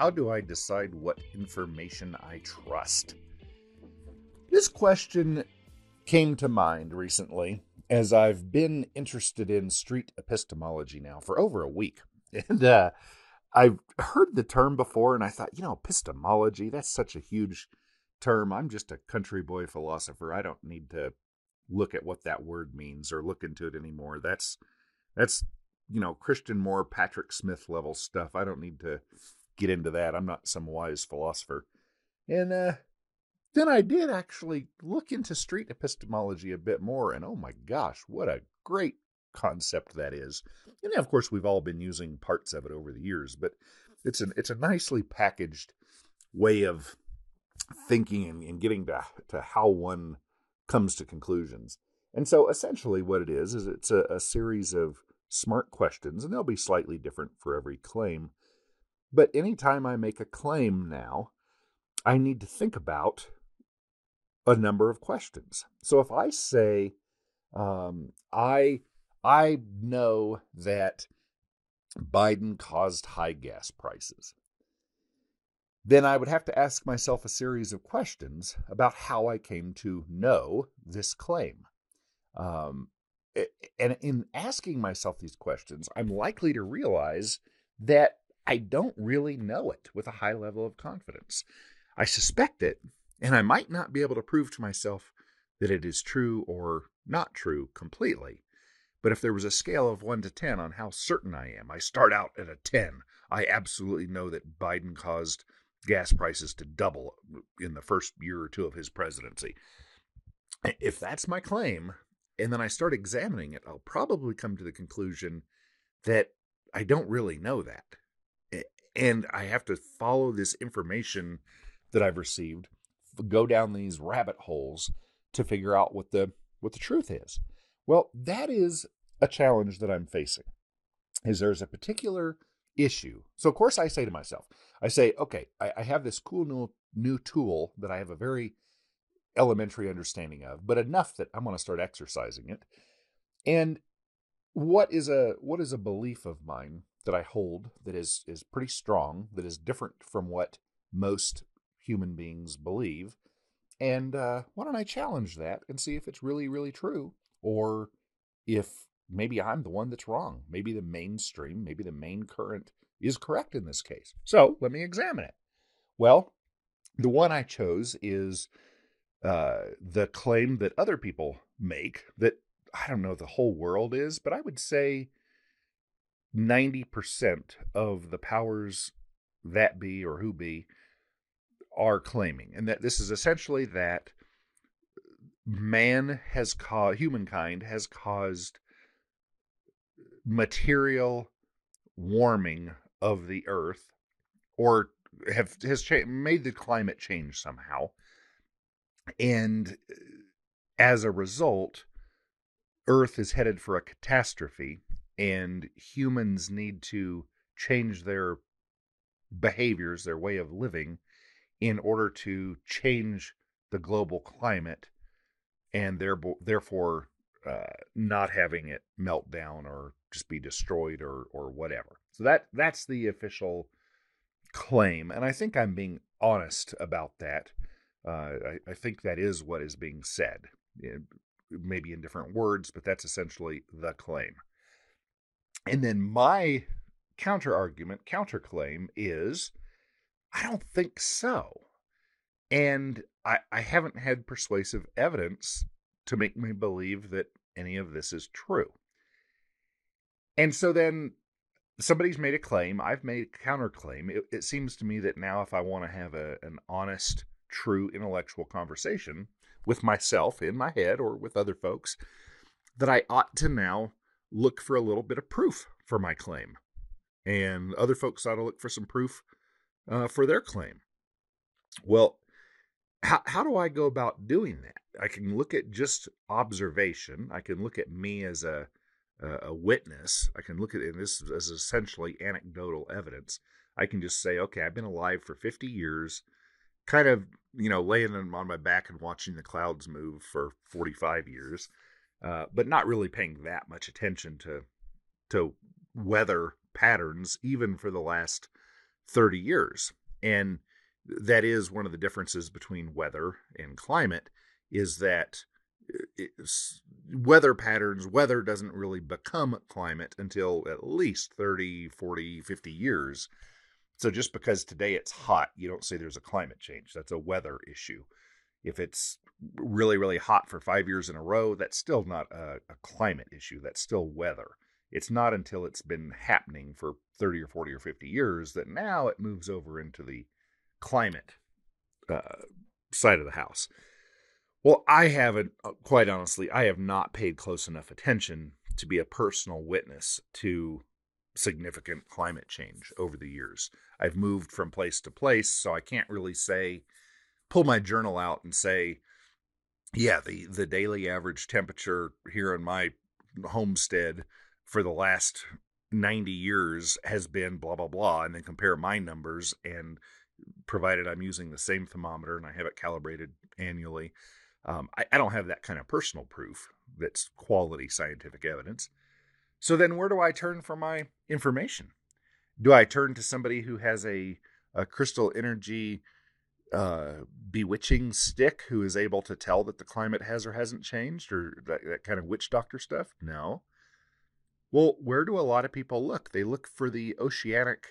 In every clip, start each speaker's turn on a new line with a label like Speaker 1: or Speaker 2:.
Speaker 1: How do I decide what information I trust? This question came to mind recently as I've been interested in street epistemology now for over a week. And uh, I've heard the term before and I thought, you know, epistemology, that's such a huge term. I'm just a country boy philosopher. I don't need to look at what that word means or look into it anymore. That's that's you know, Christian Moore, Patrick Smith level stuff. I don't need to get into that. I'm not some wise philosopher. And uh, then I did actually look into street epistemology a bit more, and oh my gosh, what a great concept that is. And of course, we've all been using parts of it over the years, but it's an it's a nicely packaged way of thinking and, and getting to to how one comes to conclusions. And so, essentially, what it is is it's a, a series of smart questions, and they'll be slightly different for every claim. But anytime I make a claim now, I need to think about a number of questions. So if I say, um, I I know that Biden caused high gas prices, then I would have to ask myself a series of questions about how I came to know this claim. Um, and in asking myself these questions, I'm likely to realize that I don't really know it with a high level of confidence. I suspect it, and I might not be able to prove to myself that it is true or not true completely. But if there was a scale of 1 to 10 on how certain I am, I start out at a 10. I absolutely know that Biden caused gas prices to double in the first year or two of his presidency. If that's my claim, and then I start examining it, I'll probably come to the conclusion that I don't really know that. And I have to follow this information that I've received, go down these rabbit holes to figure out what the what the truth is. Well, that is a challenge that I'm facing. Is there's a particular issue. So of course I say to myself, I say, okay, I, I have this cool new new tool that I have a very elementary understanding of, but enough that I'm going to start exercising it. And what is a what is a belief of mine that I hold that is is pretty strong, that is different from what most human beings believe. And uh, why don't I challenge that and see if it's really, really true, or if maybe I'm the one that's wrong. Maybe the mainstream, maybe the main current is correct in this case. So let me examine it. Well, the one I chose is uh, the claim that other people make that I don't know the whole world is, but I would say 90% of the powers that be or who be are claiming. And that this is essentially that man has caused, humankind has caused material warming of the earth or have has cha- made the climate change somehow and as a result, Earth is headed for a catastrophe, and humans need to change their behaviors, their way of living, in order to change the global climate and therefore uh, not having it melt down or just be destroyed or or whatever. So that that's the official claim, and I think I'm being honest about that. Uh, I, I, think that is what is being said, maybe in different words, but that's essentially the claim. And then my counter argument, counterclaim is I don't think so. And I, I haven't had persuasive evidence to make me believe that any of this is true. And so then somebody's made a claim. I've made a counterclaim. It, it seems to me that now, if I want to have a, an honest true intellectual conversation with myself in my head or with other folks that I ought to now look for a little bit of proof for my claim. And other folks ought to look for some proof uh, for their claim. Well, how, how do I go about doing that? I can look at just observation. I can look at me as a, a, witness. I can look at it, this as essentially anecdotal evidence. I can just say, okay, I've been alive for 50 years kind of you know laying on my back and watching the clouds move for 45 years uh, but not really paying that much attention to to weather patterns even for the last 30 years. And that is one of the differences between weather and climate is that weather patterns, weather doesn't really become climate until at least 30, 40, 50 years. So just because today it's hot, you don't say there's a climate change. That's a weather issue. If it's really, really hot for five years in a row, that's still not a, a climate issue. That's still weather. It's not until it's been happening for 30 or 40 or 50 years that now it moves over into the climate uh, side of the house. Well, I haven't, uh, quite honestly, I have not paid close enough attention to be a personal witness to significant climate change over the years. I've moved from place to place, so I can't really say, pull my journal out and say, yeah, the, the daily average temperature here in my homestead for the last 90 years has been blah, blah, blah, and then compare my numbers. And provided I'm using the same thermometer and I have it calibrated annually, um, I, I don't have that kind of personal proof that's quality scientific evidence. So then, where do I turn for my information? Do I turn to somebody who has a, a crystal energy uh, bewitching stick who is able to tell that the climate has or hasn't changed or that, that kind of witch doctor stuff? No. Well, where do a lot of people look? They look for the oceanic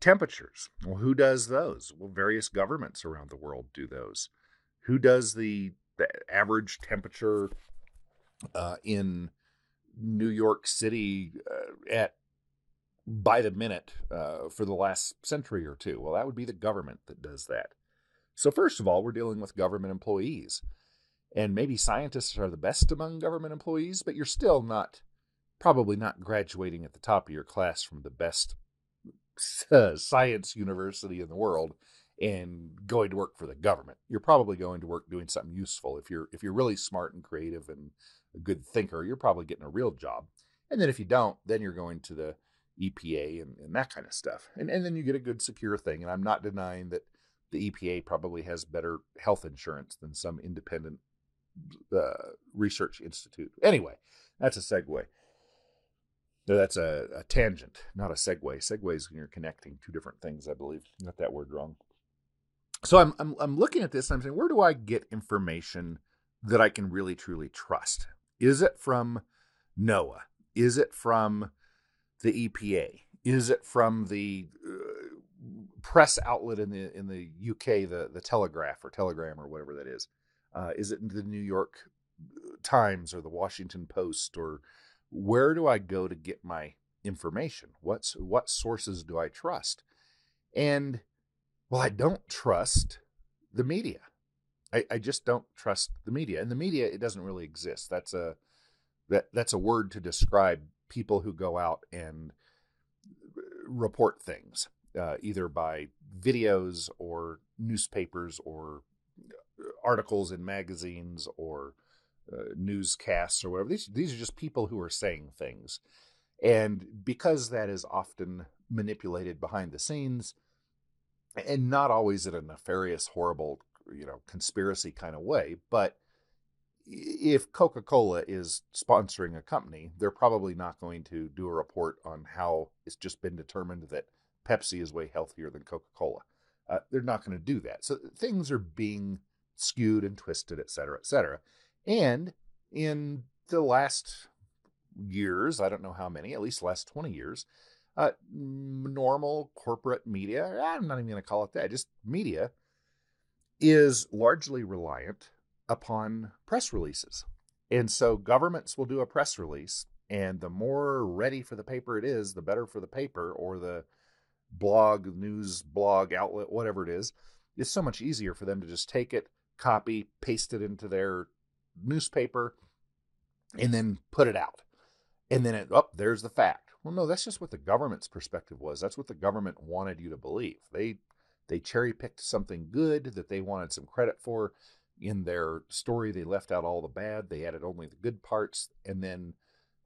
Speaker 1: temperatures. Well, who does those? Well, various governments around the world do those. Who does the the average temperature uh, in New York City uh, at by the minute uh, for the last century or two. Well, that would be the government that does that. So, first of all, we're dealing with government employees. And maybe scientists are the best among government employees, but you're still not, probably not graduating at the top of your class from the best uh, science university in the world and going to work for the government. You're probably going to work doing something useful. If you're if you're really smart and creative and a good thinker, you're probably getting a real job. And then if you don't, then you're going to the EPA and, and that kind of stuff. And and then you get a good secure thing. And I'm not denying that the EPA probably has better health insurance than some independent uh, research institute. Anyway, that's a segue. No, that's a, a, tangent, not a segue. Is when you're connecting two different things, I believe. Got that word wrong so I'm, I'm I'm looking at this and I'm saying, where do I get information that I can really truly trust? Is it from NOAA? Is it from the EPA? Is it from the press outlet in the in the UK, the the Telegraph or Telegram or whatever that is? Uh, is it the New York Times or the Washington Post or where do I go to get my information? What's what sources do I trust? And well, I don't trust the media. I, I just don't trust the media. And the media, it doesn't really exist. That's a that that's a word to describe people who go out and report things, uh, either by videos or newspapers or articles in magazines or uh, newscasts or whatever. These these are just people who are saying things, and because that is often manipulated behind the scenes, and not always in a nefarious, horrible, you know, conspiracy kind of way, but if Coca Cola is sponsoring a company, they're probably not going to do a report on how it's just been determined that Pepsi is way healthier than Coca Cola. Uh, they're not going to do that. So things are being skewed and twisted, et cetera, et cetera. And in the last years, I don't know how many, at least last 20 years, uh, normal corporate media, I'm not even going to call it that, just media, is largely reliant upon press releases. And so governments will do a press release, and the more ready for the paper it is, the better for the paper or the blog, news blog outlet, whatever it is. It's so much easier for them to just take it, copy, paste it into their newspaper, and then put it out. And then it, oh, there's the fact well, no, that's just what the government's perspective was. That's what the government wanted you to believe. They they cherry picked something good that they wanted some credit for. In their story, they left out all the bad. They added only the good parts, and then,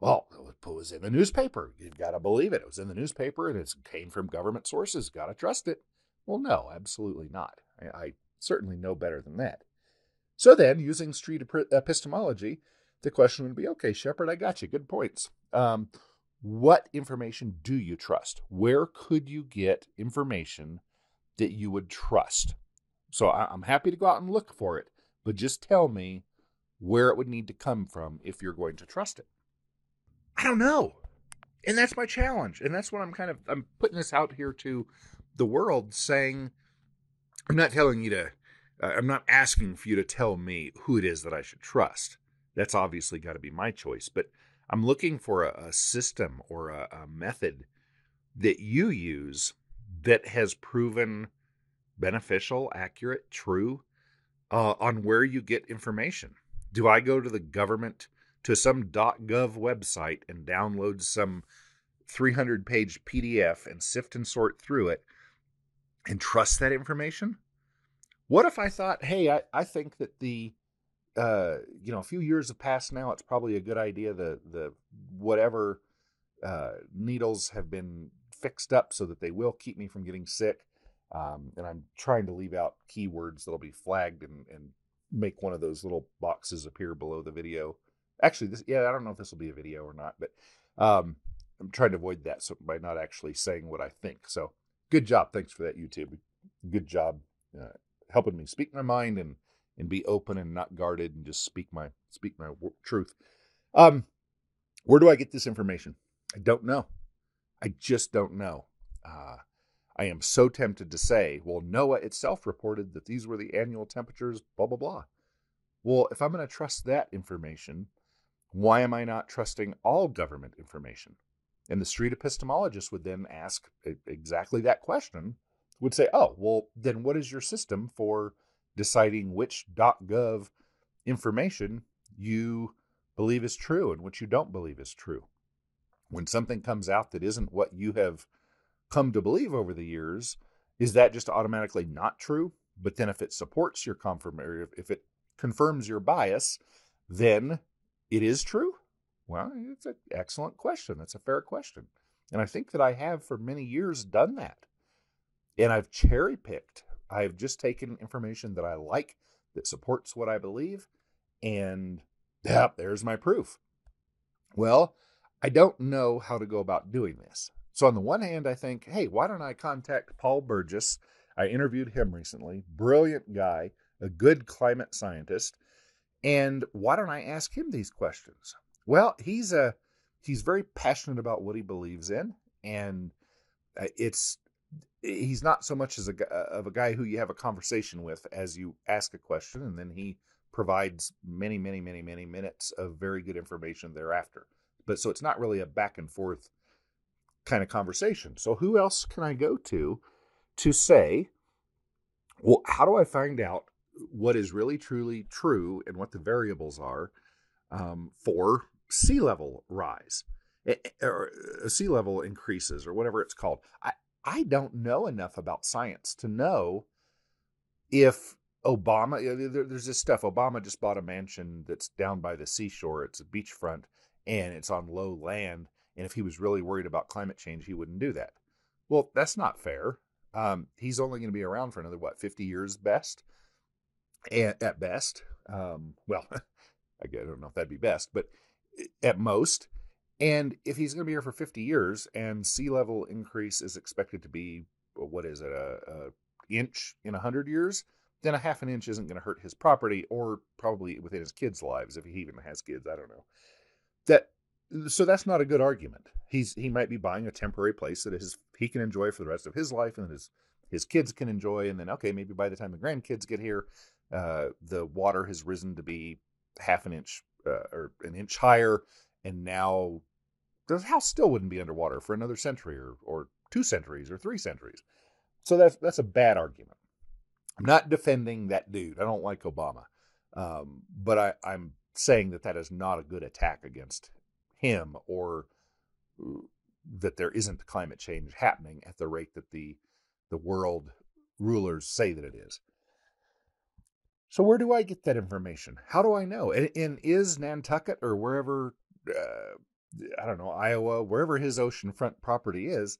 Speaker 1: well, it was in the newspaper. You've got to believe it. It was in the newspaper, and it came from government sources. Got to trust it. Well, no, absolutely not. I, I certainly know better than that. So then, using street epistemology, the question would be, okay, Shepard, I got you. Good points. Um, what information do you trust? Where could you get information that you would trust? So I'm happy to go out and look for it, but just tell me where it would need to come from if you're going to trust it. I don't know. And that's my challenge. And that's what I'm kind of I'm putting this out here to the world saying I'm not telling you to uh, I'm not asking for you to tell me who it is that I should trust. That's obviously got to be my choice, but I'm looking for a, a system or a, a method that you use that has proven beneficial, accurate, true uh, on where you get information. Do I go to the government to some .gov website and download some 300 page PDF and sift and sort through it and trust that information? What if I thought, hey, I, I think that the uh, you know, a few years have passed now. It's probably a good idea. The the whatever uh, needles have been fixed up so that they will keep me from getting sick. Um, and I'm trying to leave out keywords that'll be flagged and, and make one of those little boxes appear below the video. Actually, this yeah, I don't know if this will be a video or not, but um, I'm trying to avoid that so by not actually saying what I think. So good job, thanks for that, YouTube. Good job uh, helping me speak my mind and and be open and not guarded and just speak my speak my truth. Um, where do I get this information? I don't know. I just don't know. Uh, I am so tempted to say, well, NOAA itself reported that these were the annual temperatures, blah, blah, blah. Well, if I'm going to trust that information, why am I not trusting all government information? And the street epistemologist would then ask exactly that question, would say, oh, well, then what is your system for deciding which .gov information you believe is true and which you don't believe is true. When something comes out that isn't what you have come to believe over the years, is that just automatically not true? But then if it supports your confirmation, if it confirms your bias, then it is true? Well, it's an excellent question. That's a fair question. And I think that I have for many years done that. And I've cherry picked I've just taken information that I like that supports what I believe, and yeah, there's my proof. Well, I don't know how to go about doing this. So, on the one hand, I think, hey, why don't I contact Paul Burgess? I interviewed him recently. Brilliant guy, a good climate scientist. And why don't I ask him these questions? Well, he's a he's very passionate about what he believes in, and uh, it's he's not so much as a of a guy who you have a conversation with as you ask a question, and then he provides many, many, many, many minutes of very good information thereafter. But so it's not really a back and forth kind of conversation. So who else can I go to to say, well, how do I find out what is really truly true and what the variables are um, for sea level rise? or sea level increases or whatever it's called. I, I don't know enough about science to know if Obama, there's this stuff. Obama just bought a mansion that's down by the seashore. It's a beachfront and it's on low land. And if he was really worried about climate change, he wouldn't do that. Well, that's not fair. Um, he's only going to be around for another, what, 50 years best? At, at best. Um, well, I don't know if that'd be best, but at most. And if he's going to be here for 50 years and sea level increase is expected to be, what is it, a, a inch in 100 years, then a half an inch isn't going to hurt his property or probably within his kids' lives if he even has kids. I don't know. That so that's not a good argument. He's he might be buying a temporary place that his he can enjoy for the rest of his life and his his kids can enjoy, and then okay, maybe by the time the grandkids get here, uh, the water has risen to be half an inch uh, or an inch higher, and now the house still wouldn't be underwater for another century or, or two centuries or three centuries. So that's that's a bad argument. I'm not defending that dude. I don't like Obama, um, but I, I'm saying that that is not a good attack against him or uh, that there isn't climate change happening at the rate that the the world rulers say that it is. So where do I get that information? How do I know? And, and is Nantucket or wherever uh, I don't know, Iowa, wherever his oceanfront property is,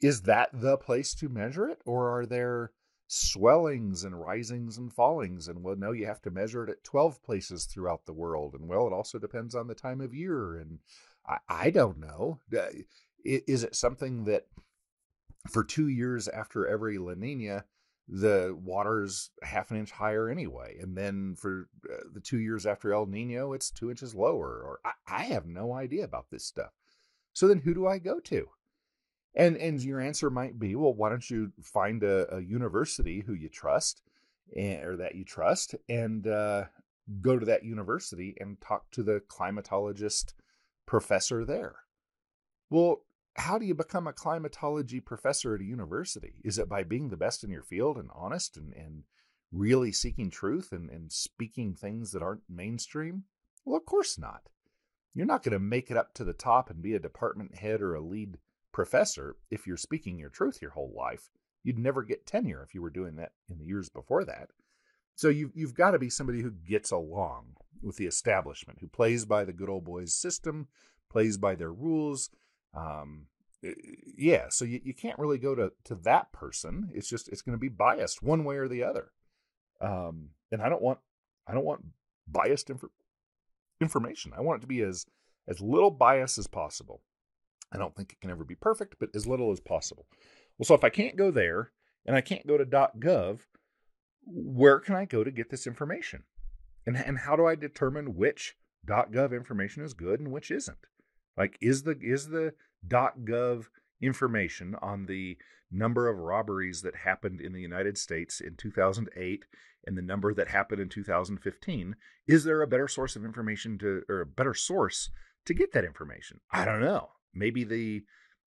Speaker 1: is that the place to measure it? Or are there swellings and risings and fallings? And well, no, you have to measure it at 12 places throughout the world. And well, it also depends on the time of year. And I, I don't know. Is it something that for two years after every La Nina, the water's half an inch higher anyway. And then for uh, the two years after El Nino, it's two inches lower. Or I, I, have no idea about this stuff. So then who do I go to? And and your answer might be, well, why don't you find a, a university who you trust and, or that you trust and uh, go to that university and talk to the climatologist professor there. Well, how do you become a climatology professor at a university? Is it by being the best in your field and honest and, and really seeking truth and, and speaking things that aren't mainstream? Well, of course not. You're not going to make it up to the top and be a department head or a lead professor if you're speaking your truth your whole life. You'd never get tenure if you were doing that in the years before that. So you've, you've got to be somebody who gets along with the establishment, who plays by the good old boys system, plays by their rules, um, eh, yeah, so you, you can't really go to, to that person. It's just it's going to be biased one way or the other. Um, and I don't want I don't want biased inf- information. I want it to be as as little bias as possible. I don't think it can ever be perfect, but as little as possible. Well, so if I can't go there and I can't go to .gov, where can I go to get this information? And and how do I determine which .gov information is good and which isn't? Like, is the is the .gov information on the number of robberies that happened in the United States in 2008 and the number that happened in 2015? Is there a better source of information to, or a better source to get that information? I don't know. Maybe the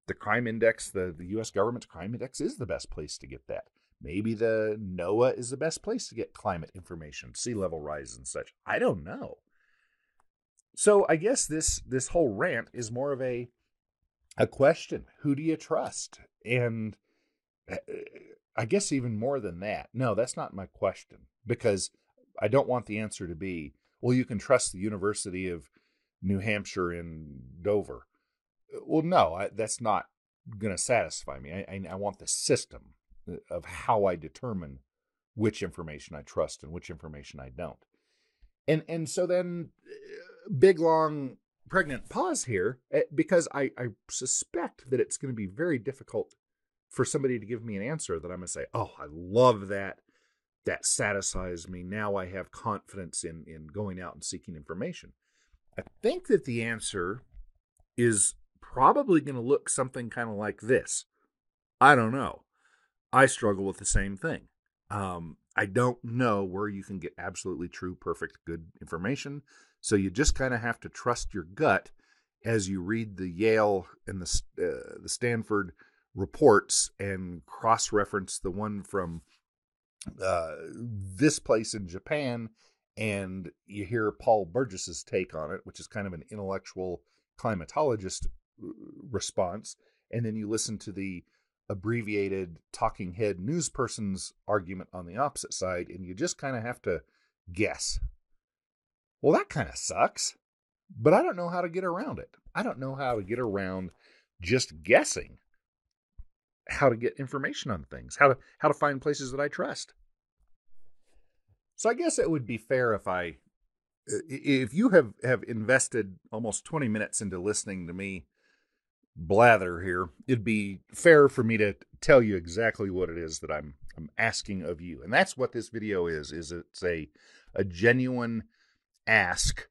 Speaker 1: the crime index, the, the U.S. government's crime index, is the best place to get that. Maybe the NOAA is the best place to get climate information, sea level rise and such. I don't know. So I guess this this whole rant is more of a a question. Who do you trust? And eh, I guess even more than that. No, that's not my question because I don't want the answer to be, well, you can trust the University of New Hampshire in Dover. Well, no, I, that's not going to satisfy me. I, I, I want the system eh, of how I determine which information I trust and which information I don't. And and so then big long pregnant pause here eh, because I, I suspect that it's going to be very difficult for somebody to give me an answer that I'm going to say, oh, I love that. That satisfies me. Now I have confidence in, in going out and seeking information. I think that the answer is probably going to look something kind of like this. I don't know. I struggle with the same thing. Um, I don't know where you can get absolutely true, perfect, good information. So you just kind of have to trust your gut as you read the Yale and the uh, the Stanford reports and cross reference the one from uh, this place in Japan, and you hear Paul Burgess's take on it, which is kind of an intellectual climatologist uh, response, and then you listen to the abbreviated talking head news person's argument on the opposite side, and you just kind of have to guess well, that kind of sucks, but I don't know how to get around it. I don't know how to get around just guessing how to get information on things, how to how to find places that I trust. So I guess it would be fair if I if you have have invested almost 20 minutes into listening to me blather here, it'd be fair for me to tell you exactly what it is that I'm I'm asking of you. And that's what this video is is it's a a genuine ask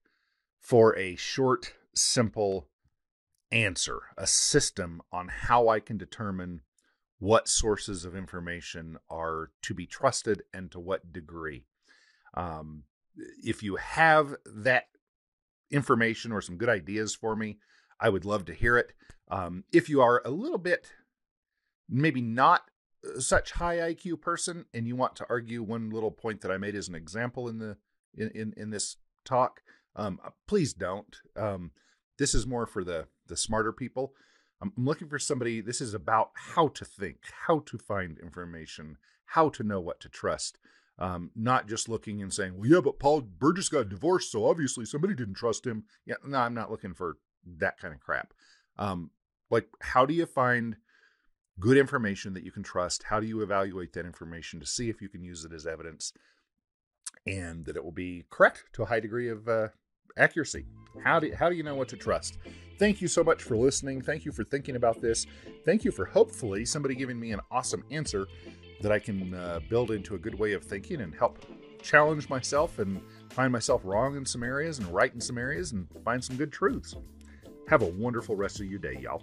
Speaker 1: for a short, simple answer, a system on how I can determine what sources of information are to be trusted and to what degree. Um, if you have that information or some good ideas for me, I would love to hear it. Um, if you are a little bit, maybe not such high IQ person, and you want to argue one little point that I made as an example in the in in, in this talk, um, uh, please don't. Um, this is more for the the smarter people. I'm looking for somebody. This is about how to think, how to find information, how to know what to trust. Um, not just looking and saying, "Well, yeah, but Paul Burgess got divorced, so obviously somebody didn't trust him." Yeah, no, I'm not looking for that kind of crap. Um, like, how do you find good information that you can trust? How do you evaluate that information to see if you can use it as evidence? and that it will be correct to a high degree of uh, accuracy. How do, how do you know what to trust? Thank you so much for listening. Thank you for thinking about this. Thank you for hopefully somebody giving me an awesome answer that I can uh, build into a good way of thinking and help challenge myself and find myself wrong in some areas and right in some areas and find some good truths. Have a wonderful rest of your day, y'all.